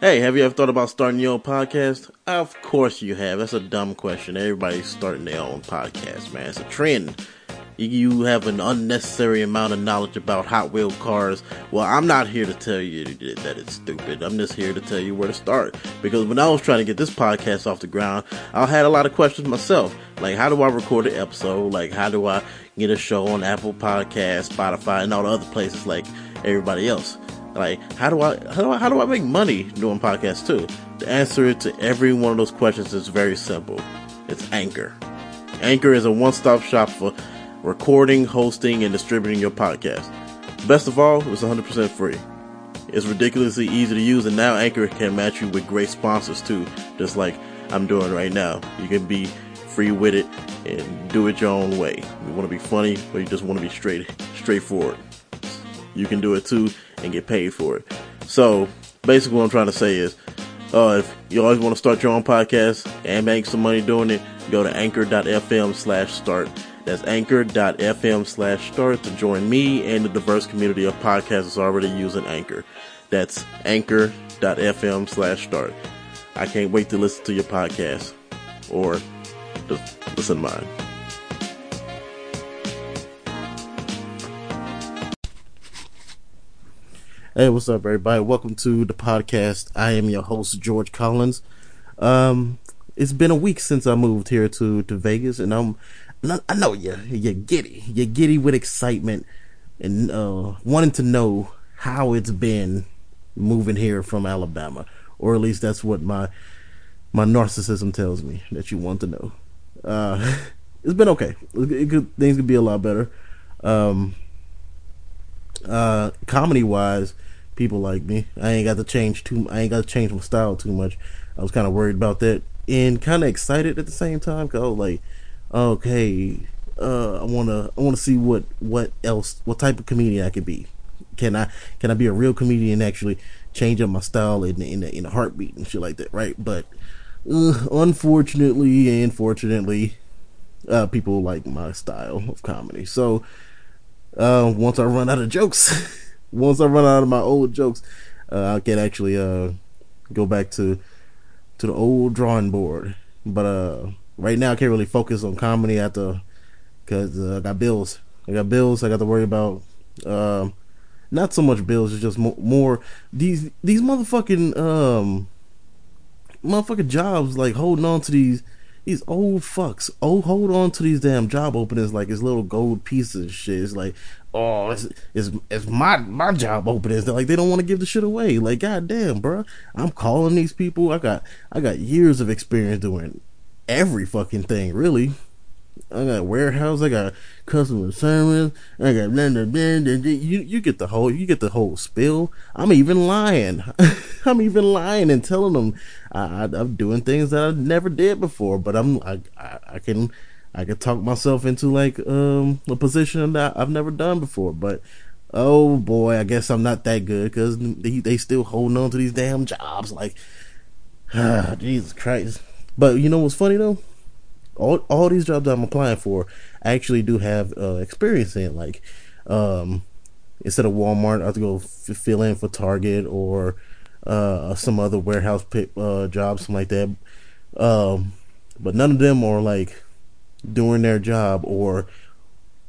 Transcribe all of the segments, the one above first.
Hey, have you ever thought about starting your own podcast? Of course you have. That's a dumb question. Everybody's starting their own podcast, man. It's a trend. You have an unnecessary amount of knowledge about Hot Wheel cars. Well, I'm not here to tell you that it's stupid. I'm just here to tell you where to start. Because when I was trying to get this podcast off the ground, I had a lot of questions myself. Like, how do I record an episode? Like, how do I get a show on Apple Podcasts, Spotify, and all the other places like everybody else? Like, how do I how do I how do I make money doing podcasts too? The answer to every one of those questions is very simple. It's Anchor. Anchor is a one-stop shop for recording, hosting, and distributing your podcast. Best of all, it's 100% free. It's ridiculously easy to use, and now Anchor can match you with great sponsors too, just like I'm doing right now. You can be free with it and do it your own way. You want to be funny, or you just want to be straight, straightforward. You can do it too and get paid for it. So basically, what I'm trying to say is, uh, if you always want to start your own podcast and make some money doing it, go to anchor.fm slash start. That's anchor.fm slash start to join me and the diverse community of podcasters already using Anchor. That's anchor.fm slash start. I can't wait to listen to your podcast or just listen to mine. Hey, what's up, everybody? Welcome to the podcast. I am your host, George Collins. Um, it's been a week since I moved here to, to Vegas, and I'm, I know you you're giddy, you're giddy with excitement and uh, wanting to know how it's been moving here from Alabama, or at least that's what my my narcissism tells me that you want to know. Uh, it's been okay. It could, things could be a lot better. Um, uh, comedy wise people like me. I ain't got to change too. I ain't got to change my style too much. I was kind of worried about that and kind of excited at the same time. Cause I was like, okay, uh, I wanna I wanna see what what else what type of comedian I could be. Can I can I be a real comedian actually change up my style in in in a heartbeat and shit like that, right? But uh, unfortunately and fortunately, uh, people like my style of comedy. So uh, once I run out of jokes. once I run out of my old jokes, uh, I can actually uh, go back to to the old drawing board. But uh, right now, I can't really focus on comedy the because uh, I got bills. I got bills. I got to worry about. Um, not so much bills. It's just more, more these these motherfucking um motherfucking jobs like holding on to these these old fucks. Oh, hold on to these damn job openings like it's little gold pieces and shit. It's like, oh, it's it's, it's my my job openings. They're like they don't want to give the shit away. Like, goddamn, bro, I'm calling these people. I got I got years of experience doing every fucking thing, really. I got warehouse. I got customer service. I got blah, blah, blah, you you get the whole you get the whole spill. I'm even lying. I'm even lying and telling them I, am doing things that I never did before. But I'm I, I, I can I can talk myself into like um a position that I've never done before. But oh boy, I guess I'm not that good because they they still holding on to these damn jobs. Like ah, Jesus Christ. But you know what's funny though? All all these jobs I'm applying for, actually do have uh, experience in. Like, um, instead of Walmart, I have to go f- fill in for Target or uh, some other warehouse pit, uh, job, something like that. Um, but none of them are like doing their job or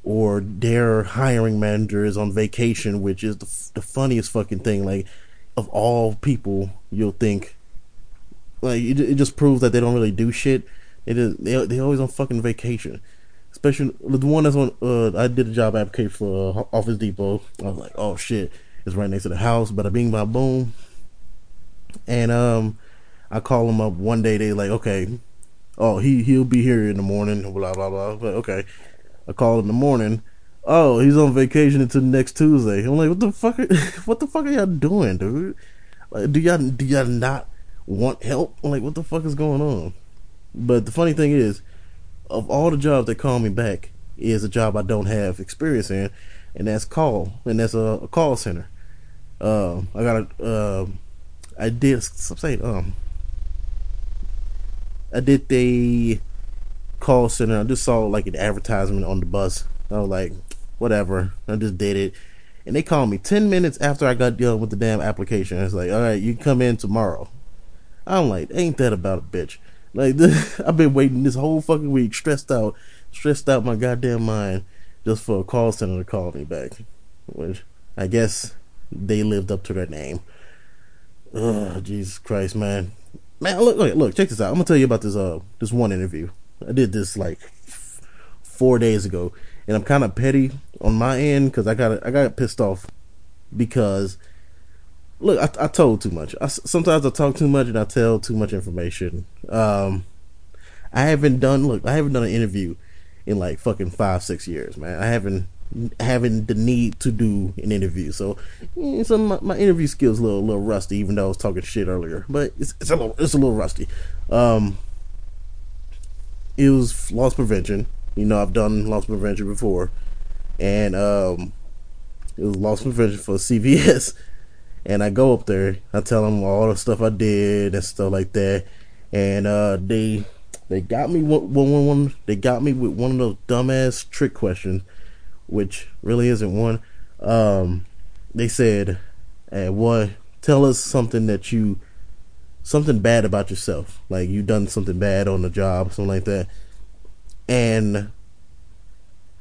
or their hiring manager is on vacation, which is the, f- the funniest fucking thing. Like, of all people, you'll think like it, it just proves that they don't really do shit it is they they always on fucking vacation. Especially the one that's on. Uh, I did a job application for uh, Office Depot. I was like, oh shit, it's right next to the house. But I bing my boom, and um, I call them up one day. They like, okay, oh he he'll be here in the morning. Blah blah blah. But okay, I call in the morning. Oh, he's on vacation until next Tuesday. I'm like, what the fuck? Are, what the fuck are y'all doing, dude? Like, do y'all do y'all not want help? I'm like, what the fuck is going on? But the funny thing is, of all the jobs that call me back, is a job I don't have experience in, and that's call, and that's a, a call center. Um, I got a, uh, I did say um, I did the call center. I just saw like an advertisement on the bus. I was like, whatever. I just did it, and they called me ten minutes after I got done with the damn application. It's like, all right, you can come in tomorrow. I'm like, ain't that about a bitch? Like, this, I've been waiting this whole fucking week, stressed out, stressed out my goddamn mind, just for a call center to call me back. Which I guess they lived up to their name. Oh, Jesus Christ, man. Man, look, look, look, check this out. I'm gonna tell you about this uh this one interview. I did this like f- four days ago, and I'm kind of petty on my end because I got I got pissed off because look, I, I told too much. I, sometimes I talk too much and I tell too much information. Um, I haven't done look, I haven't done an interview in like fucking five six years, man. I haven't having the need to do an interview. So, yeah, so my, my, interview skills a little, a little rusty, even though I was talking shit earlier. But it's, it's a little, it's a little rusty. Um, it was loss prevention. You know, I've done loss prevention before, and um, it was loss prevention for CVS. And I go up there, I tell them all the stuff I did and stuff like that, and uh, they they got me one, one, one, they got me with one of those dumbass trick questions which really isn't one. Um, they said, "Hey, boy, tell us something that you, something bad about yourself, like you done something bad on the job, something like that." And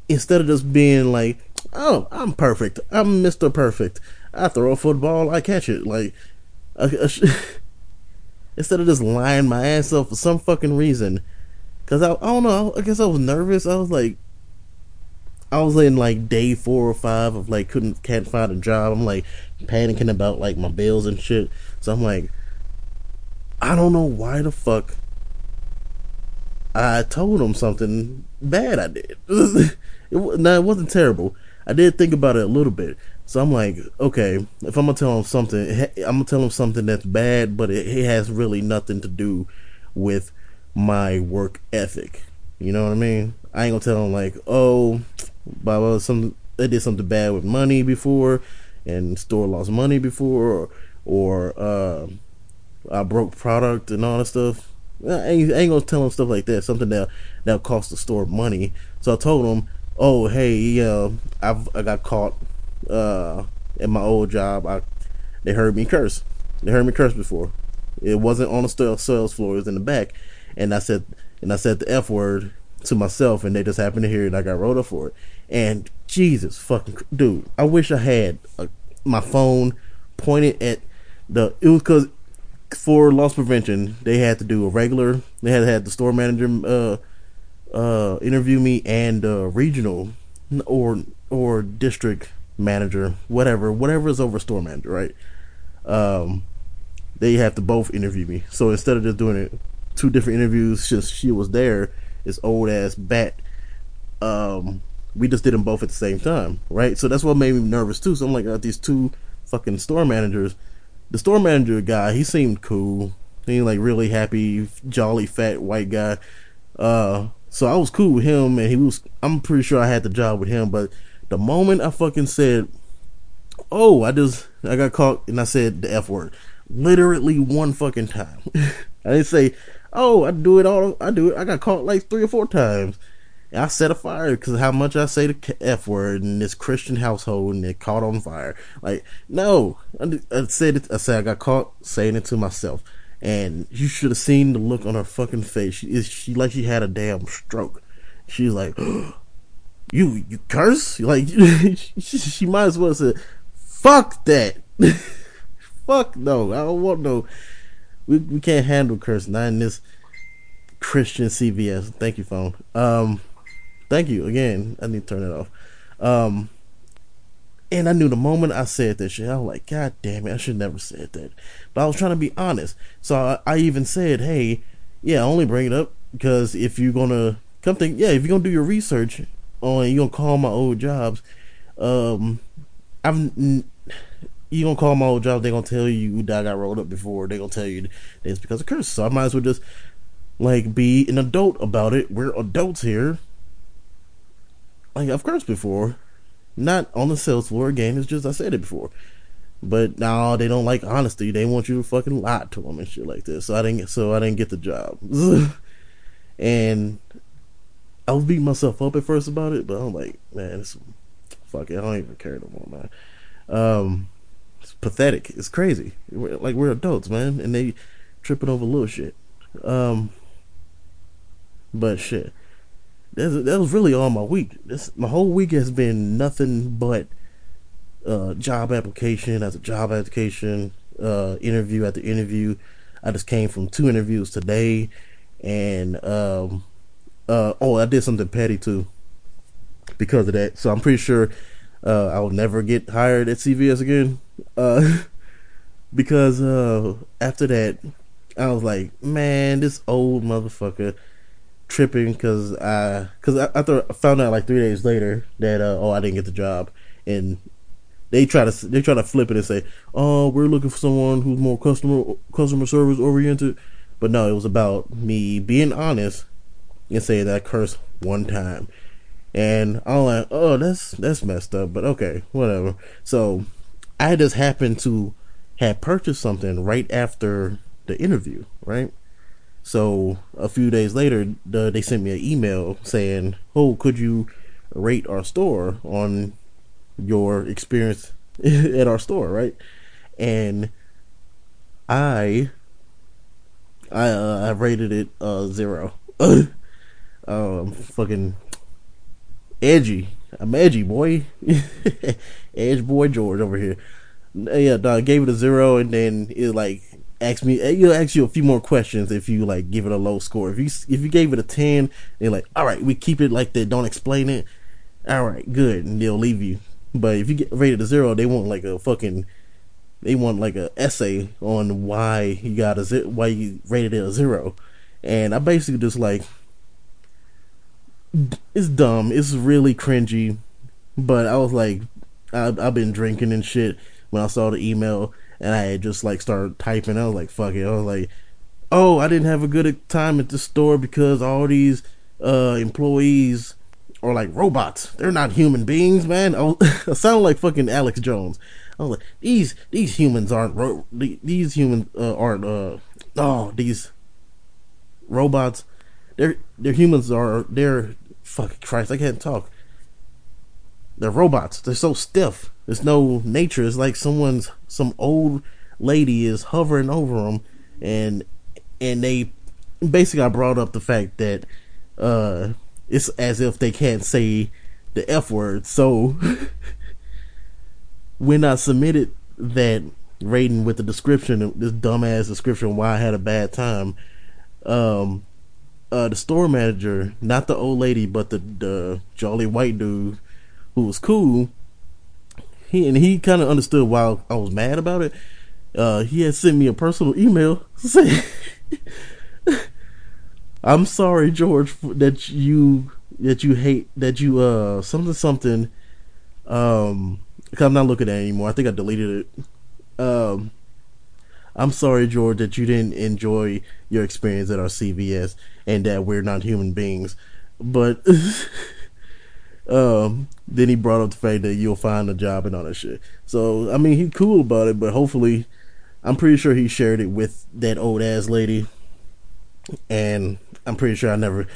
instead of just being like, "Oh, I'm perfect. I'm Mister Perfect. I throw a football, I catch it," like. instead of just lying my ass off for some fucking reason, because I, I don't know. I guess I was nervous. I was like, I was in like day four or five of like couldn't can't find a job. I'm like panicking about like my bills and shit. So I'm like, I don't know why the fuck I told him something bad. I did. now it wasn't terrible. I did think about it a little bit. So I'm like, okay, if I'm gonna tell him something, I'm gonna tell him something that's bad, but it, it has really nothing to do with my work ethic. You know what I mean? I ain't gonna tell him like, oh, blah blah. Some they did something bad with money before, and store lost money before, or, or uh, I broke product and all that stuff. I ain't, I ain't gonna tell him stuff like that. Something that that cost the store money. So I told him, "Oh, hey, I've I got caught uh, at my old job. I they heard me curse. They heard me curse before. It wasn't on the sales floor. It was in the back, and I said and I said the f word to myself, and they just happened to hear it. I got rolled up for it. And Jesus fucking dude, I wish I had a, my phone pointed at the. It was because for loss prevention they had to do a regular. They had had the store manager uh uh interview me and uh regional or or district manager, whatever, whatever is over store manager, right? Um, they have to both interview me. So instead of just doing it two different interviews, just she was there, this old ass bat. Um, we just did them both at the same time, right? So that's what made me nervous too. So I'm like, got these two fucking store managers. The store manager guy, he seemed cool. He like really happy, jolly, fat white guy. Uh, so I was cool with him, and he was. I'm pretty sure I had the job with him. But the moment I fucking said, "Oh," I just I got caught, and I said the f word, literally one fucking time. I didn't say, "Oh," I do it all. I do it. I got caught like three or four times. And I set a fire because how much I say the f word in this Christian household and it caught on fire. Like no, I, I said it. I said I got caught saying it to myself, and you should have seen the look on her fucking face. She is she like she had a damn stroke. She's like, oh, you you curse like she, might as well say, fuck that, fuck no, I don't want no. We we can't handle curse not in this Christian CVS. Thank you, phone. Um Thank you again. I need to turn it off. Um, and I knew the moment I said that shit, I was like, God damn it, I should never said that. But I was trying to be honest. So I, I even said, hey, yeah, I only bring it up because if you're gonna come think, yeah, if you're gonna do your research on, you're gonna call my old jobs. Um, I've you gonna call my old job, they're gonna tell you that I got rolled up before. They're gonna tell you it's because of curse. So I might as well just like be an adult about it. We're adults here like I've cursed before, not on the sales floor. Again, it's just I said it before. But now they don't like honesty. They want you to fucking lie to them and shit like this. So I didn't. So I didn't get the job. and I was beating myself up at first about it, but I'm like, man, it's, fuck it. I don't even care no more, man. Um, it's pathetic. It's crazy. We're, like we're adults, man, and they tripping over little shit. Um, but shit, that's, that was really all my week. This my whole week has been nothing but uh, job application after job application, uh, interview after interview. I just came from two interviews today, and um, uh, oh, I did something petty too because of that. So I'm pretty sure uh, I'll never get hired at CVS again. Uh, because uh, after that, I was like, man, this old motherfucker tripping because I because I, I, thought, I found out like three days later that uh, oh I didn't get the job and they try to they try to flip it and say oh we're looking for someone who's more customer customer service oriented but no it was about me being honest and say that curse one time and I'm like oh that's that's messed up but okay whatever so I just happened to have purchased something right after the interview right so a few days later, the, they sent me an email saying, "Oh, could you rate our store on your experience at our store?" Right, and I I uh, I rated it zero. um, fucking edgy. I'm edgy, boy. Edge boy George over here. Yeah, I gave it a zero, and then it like ask me you'll ask you a few more questions if you like give it a low score if you if you gave it a 10 they're like all right we keep it like that don't explain it all right good and they'll leave you but if you get rated a zero they want like a fucking they want like a essay on why you got a why you rated it a zero and i basically just like it's dumb it's really cringy but i was like I, i've been drinking and shit when i saw the email and I just like started typing. I was like, fuck it. I was like, oh, I didn't have a good time at the store because all these uh, employees are like robots. They're not human beings, man. I, I sound like fucking Alex Jones. I was like, these these humans aren't ro- these humans uh, aren't uh oh these robots. They're they're humans are they're fuck Christ. I can't talk. They're robots. They're so stiff. There's no nature. It's like someone's some old lady is hovering over them, and and they basically I brought up the fact that uh it's as if they can't say the f word. So when I submitted that rating with the description, this dumbass description why I had a bad time, um, uh, the store manager, not the old lady, but the the jolly white dude who was cool, he and he kind of understood why I was mad about it. Uh, he had sent me a personal email saying, "I'm sorry, George, that you that you hate that you uh something something." Um, I'm not looking at it anymore. I think I deleted it. Um, I'm sorry, George, that you didn't enjoy your experience at our CVS and that we're not human beings, but. Um, then he brought up the fact that you'll find a job and all that shit. So I mean, he's cool about it, but hopefully, I'm pretty sure he shared it with that old ass lady, and I'm pretty sure I never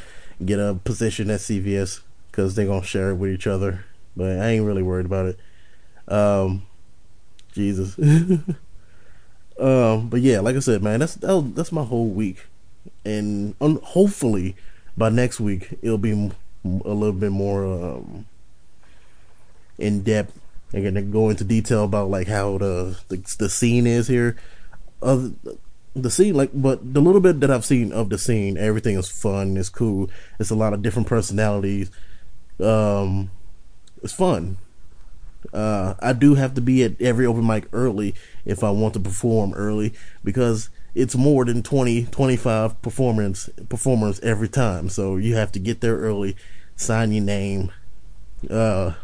get a position at CVS because they're gonna share it with each other. But I ain't really worried about it. Um, Jesus. um, but yeah, like I said, man, that's that that's my whole week, and um, hopefully by next week it'll be a little bit more um, in depth. and gonna go into detail about like how the the, the scene is here. Uh, the scene, like, but the little bit that I've seen of the scene, everything is fun. It's cool. It's a lot of different personalities. Um, it's fun. Uh, I do have to be at every open mic early if I want to perform early because it's more than 20, 25 performance performers every time. So you have to get there early, sign your name, uh,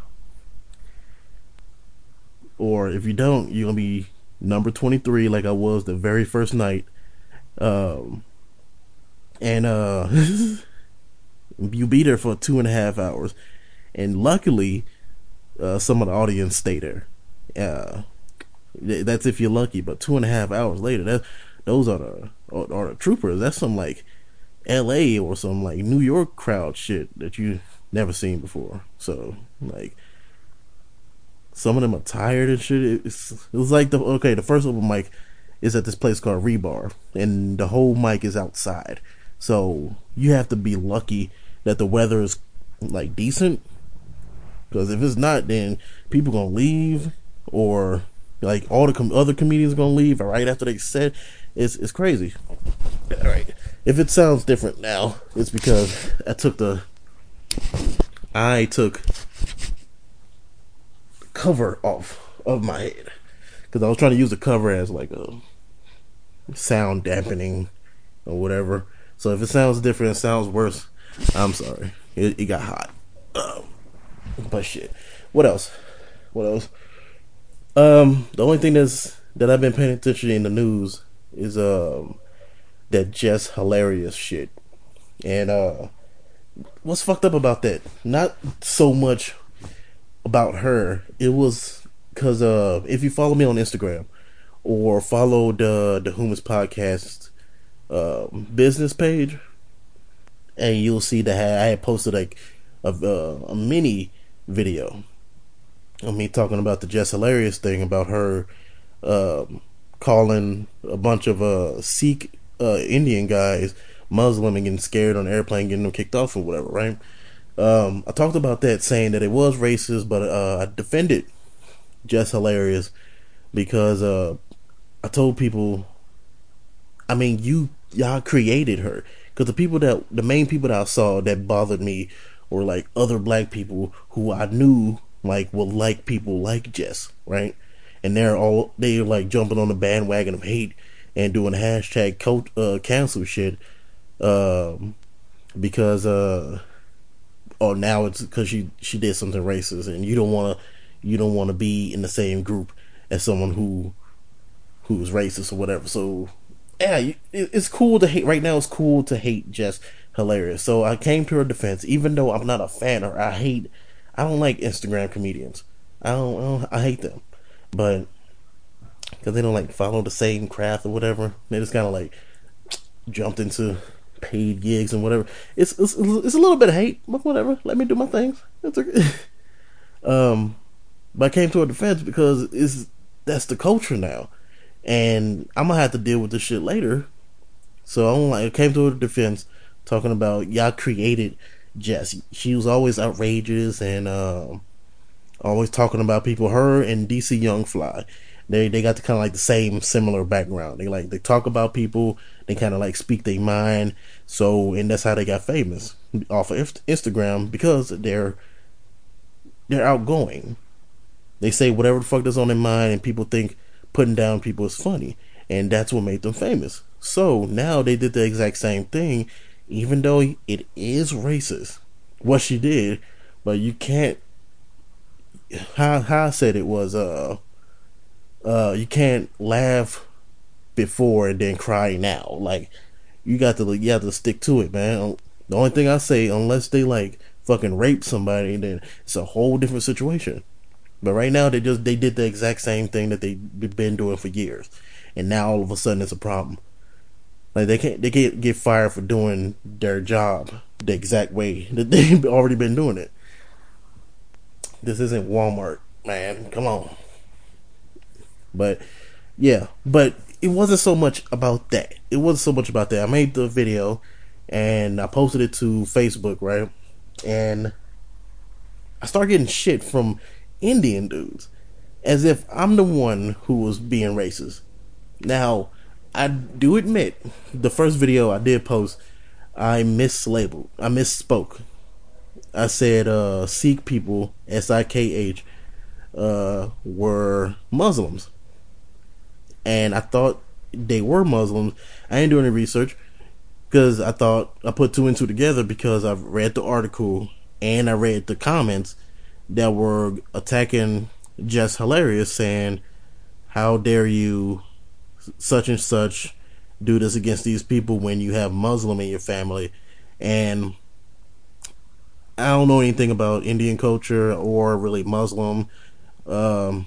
or if you don't, you're gonna be number twenty three, like I was the very first night. Um, and uh, you be there for two and a half hours, and luckily, uh, some of the audience stay there. Uh, that's if you're lucky. But two and a half hours later, that those are the are, are the troopers. That's some like L.A. or some like New York crowd shit that you never seen before. So like some of them are tired and shit. It's, it was like the okay, the first open mic is at this place called Rebar, and the whole mic is outside. So you have to be lucky that the weather is like decent, because if it's not, then people gonna leave, or like all the com- other comedians are gonna leave right after they said it's it's crazy. All right, if it sounds different now, it's because I took the I took cover off of my head because I was trying to use the cover as like a sound dampening or whatever. So if it sounds different, it sounds worse. I'm sorry. It, it got hot. Um, but shit. What else? What else? Um, the only thing that's that I've been paying attention in the news is um that Jess Hilarious shit. And uh what's fucked up about that? Not so much about her. It was because uh, if you follow me on Instagram or follow the the Whomst podcast uh, business page, and you'll see that I had posted like a, a mini video of me talking about the Jess Hilarious thing about her um, calling a bunch of uh, Sikh uh, Indian guys Muslim and getting scared on the airplane, getting them kicked off or whatever, right? Um, I talked about that, saying that it was racist, but uh, I defended Jess Hilarious because uh, I told people, I mean, you y'all created her because the people that the main people that I saw that bothered me were like other black people who I knew like would like people like Jess, right? And they're all they're like jumping on the bandwagon of hate and doing hashtag coat, uh, cancel shit um, because uh, oh now it's because she she did something racist, and you don't want to you don't want to be in the same group as someone who who's racist or whatever. So yeah, it's cool to hate. Right now, it's cool to hate Jess Hilarious. So I came to her defense, even though I'm not a fan or. I hate. I don't like Instagram comedians. I don't. I, don't, I hate them, but because they don't like follow the same craft or whatever. They just kind of like jumped into paid gigs and whatever. It's, it's it's a little bit of hate, but whatever. Let me do my things. It's okay. um, but I came to a defense because it's that's the culture now, and I'm gonna have to deal with this shit later. So I'm like, I came to a defense talking about y'all created Jess. She was always outrageous and uh, always talking about people. Her and DC Young Fly they they got the kind of like the same similar background. They like they talk about people. They kind of like speak their mind. So and that's how they got famous off of Instagram because they're they're outgoing. They say whatever the fuck that's on their mind, and people think putting down people is funny, and that's what made them famous. So now they did the exact same thing, even though it is racist what she did, but you can't. How how I said it was uh uh, you can't laugh before and then cry now. Like you got to you have to stick to it, man. The only thing I say, unless they like fucking rape somebody, then it's a whole different situation. But right now, they just they did the exact same thing that they've been doing for years, and now all of a sudden it's a problem. Like they can't they can't get fired for doing their job the exact way that they've already been doing it. This isn't Walmart, man. Come on. But yeah, but it wasn't so much about that. It wasn't so much about that. I made the video and I posted it to Facebook, right? And I started getting shit from Indian dudes as if I'm the one who was being racist. Now, I do admit the first video I did post, I mislabeled, I misspoke. I said uh Sikh people, S I K H, uh, were Muslims and I thought they were Muslims. I didn't do any research because I thought I put two and two together because I've read the article and I read the comments that were attacking Jess Hilarious saying, How dare you, such and such, do this against these people when you have Muslim in your family? And I don't know anything about Indian culture or really Muslim. Um,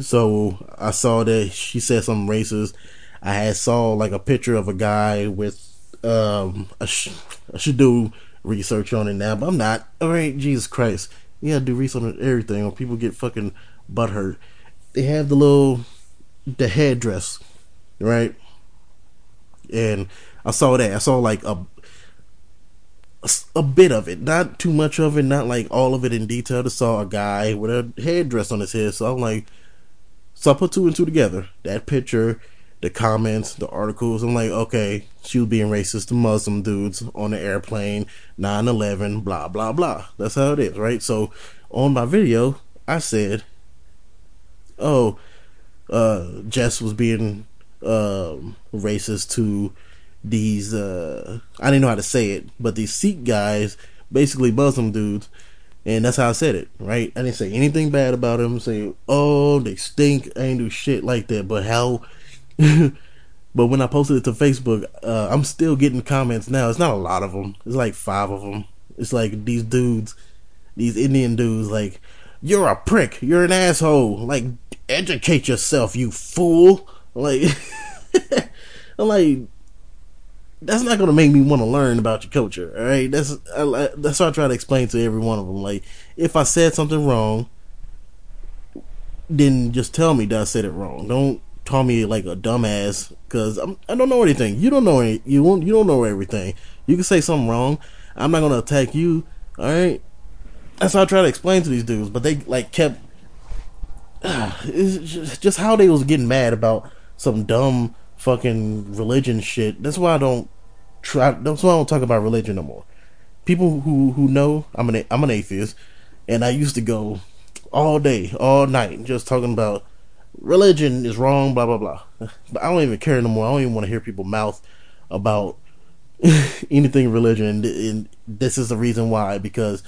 so I saw that she said something racist. I had saw like a picture of a guy with um I, sh- I should do research on it now, but I'm not. All right, Jesus Christ, you gotta do research on everything, or people get fucking butthurt. They have the little the headdress, right? And I saw that. I saw like a a bit of it, not too much of it, not like all of it in detail. I saw a guy with a headdress on his head, so I'm like, so I put two and two together. That picture, the comments, the articles. I'm like, okay, she was being racist to Muslim dudes on the airplane, 9/11, blah blah blah. That's how it is, right? So on my video, I said, oh, uh, Jess was being um, racist to these uh I didn't know how to say it, but these Sikh guys, basically Muslim dudes, and that's how I said it, right? I didn't say anything bad about them, say, oh, they stink, I ain't do shit like that, but how but when I posted it to Facebook, uh, I'm still getting comments now. It's not a lot of them. It's like five of them. It's like these dudes, these Indian dudes, like, you're a prick. You're an asshole. Like, educate yourself, you fool. Like, I'm like, that's not gonna make me want to learn about your culture. All right, that's I, that's what I try to explain to every one of them. Like, if I said something wrong, then just tell me that I said it wrong. Don't call me like a dumbass because I'm don't know anything. You don't know any, you won't you don't know everything. You can say something wrong. I'm not gonna attack you. All right. That's how I try to explain to these dudes, but they like kept. It's just, how they was getting mad about some dumb fucking religion shit. That's why I don't try. That's why I don't talk about religion no more. People who who know I'm an I'm an atheist, and I used to go all day, all night, just talking about religion is wrong, blah blah blah. But I don't even care no more. I don't even want to hear people mouth about anything religion, and, and this is the reason why. Because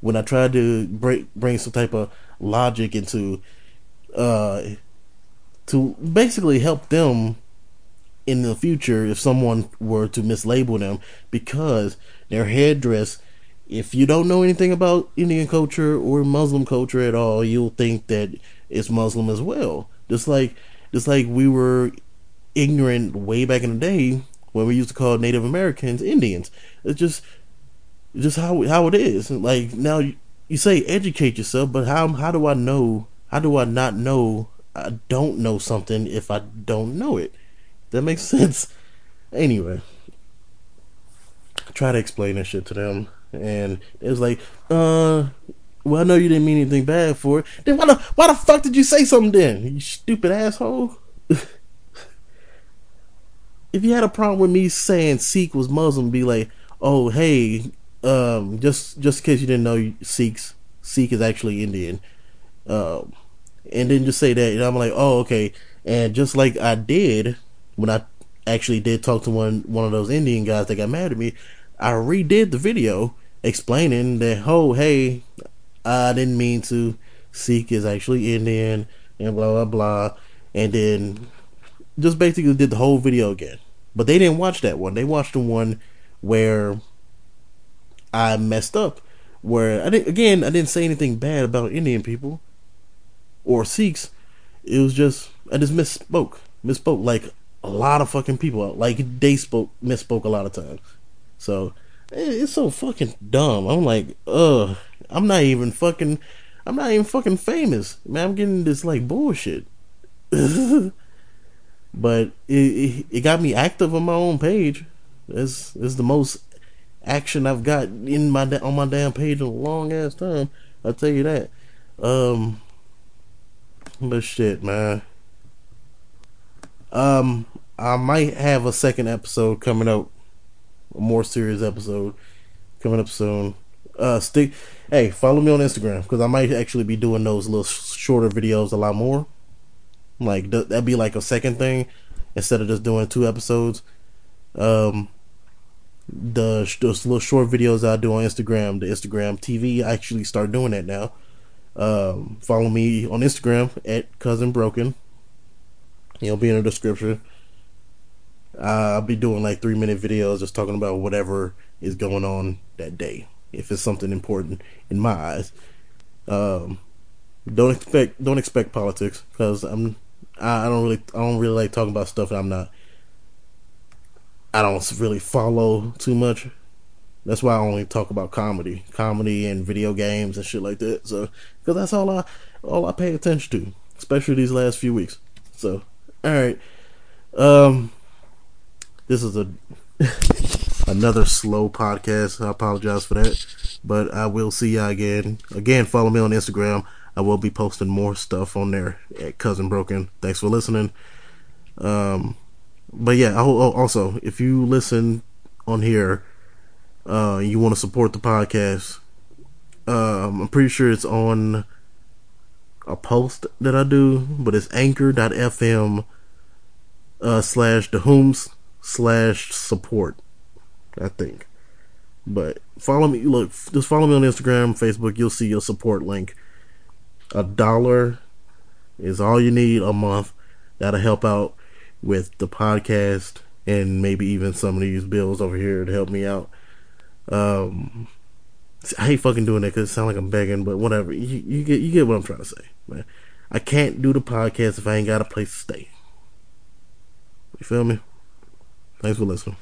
when I tried to break, bring some type of logic into, uh, to basically help them in the future if someone were to mislabel them because their headdress if you don't know anything about Indian culture or Muslim culture at all, you'll think that it's Muslim as well. Just like just like we were ignorant way back in the day when we used to call Native Americans Indians. It's just just how how it is. Like now you, you say educate yourself, but how how do I know? How do I not know? I don't know something if I don't know it. That makes sense. Anyway, I try to explain that shit to them, and it was like, uh, well, I know you didn't mean anything bad for it. Then why the why the fuck did you say something then? You stupid asshole. if you had a problem with me saying Sikh was Muslim, be like, oh hey, um, just just in case you didn't know, Sikhs Sikh is actually Indian. Um, and then just say that, and I'm like, oh okay. And just like I did when I actually did talk to one one of those Indian guys that got mad at me, I redid the video explaining that, oh, hey, I didn't mean to. Sikh is actually Indian, and blah blah blah. And then just basically did the whole video again. But they didn't watch that one. They watched the one where I messed up. Where I didn't again I didn't say anything bad about Indian people or Sikhs. It was just I just misspoke. Misspoke like a lot of fucking people. Like they spoke misspoke a lot of times. So it's so fucking dumb. I'm like, ugh. I'm not even fucking. I'm not even fucking famous, man. I'm getting this like bullshit. but it, it, it got me active on my own page. It's it's the most action I've got in my on my damn page in a long ass time. I'll tell you that. Um, but shit, man. Um, I might have a second episode coming up, a more serious episode coming up soon. Uh, stick. Hey, follow me on Instagram because I might actually be doing those little shorter videos a lot more. Like that'd be like a second thing instead of just doing two episodes. Um, the those little short videos I do on Instagram, the Instagram TV, I actually start doing that now. Um, follow me on Instagram at cousin broken. It'll be in the description. I'll be doing like three minute videos just talking about whatever is going on that day if it's something important in my eyes. Um, don't expect don't expect politics because I'm I, don't really I don't really like talking about stuff that I'm not I don't really follow too much. That's why I only talk about comedy, comedy and video games and shit like that. So, because that's all I all I pay attention to, especially these last few weeks. So, all right, um, this is a another slow podcast. I apologize for that, but I will see y'all again. Again, follow me on Instagram. I will be posting more stuff on there at Cousin Broken. Thanks for listening. Um, but yeah, also if you listen on here uh, you want to support the podcast, um, I'm pretty sure it's on a post that I do, but it's anchor.fm uh, slash the whomst slash support, I think. But follow me, look, just follow me on Instagram, Facebook, you'll see your support link. A dollar is all you need a month. That'll help out with the podcast and maybe even some of these bills over here to help me out. Um, I hate fucking doing that because it sounds like I'm begging, but whatever. You, you get you get what I'm trying to say, man. I can't do the podcast if I ain't got a place to stay. You feel me? Thanks for listening.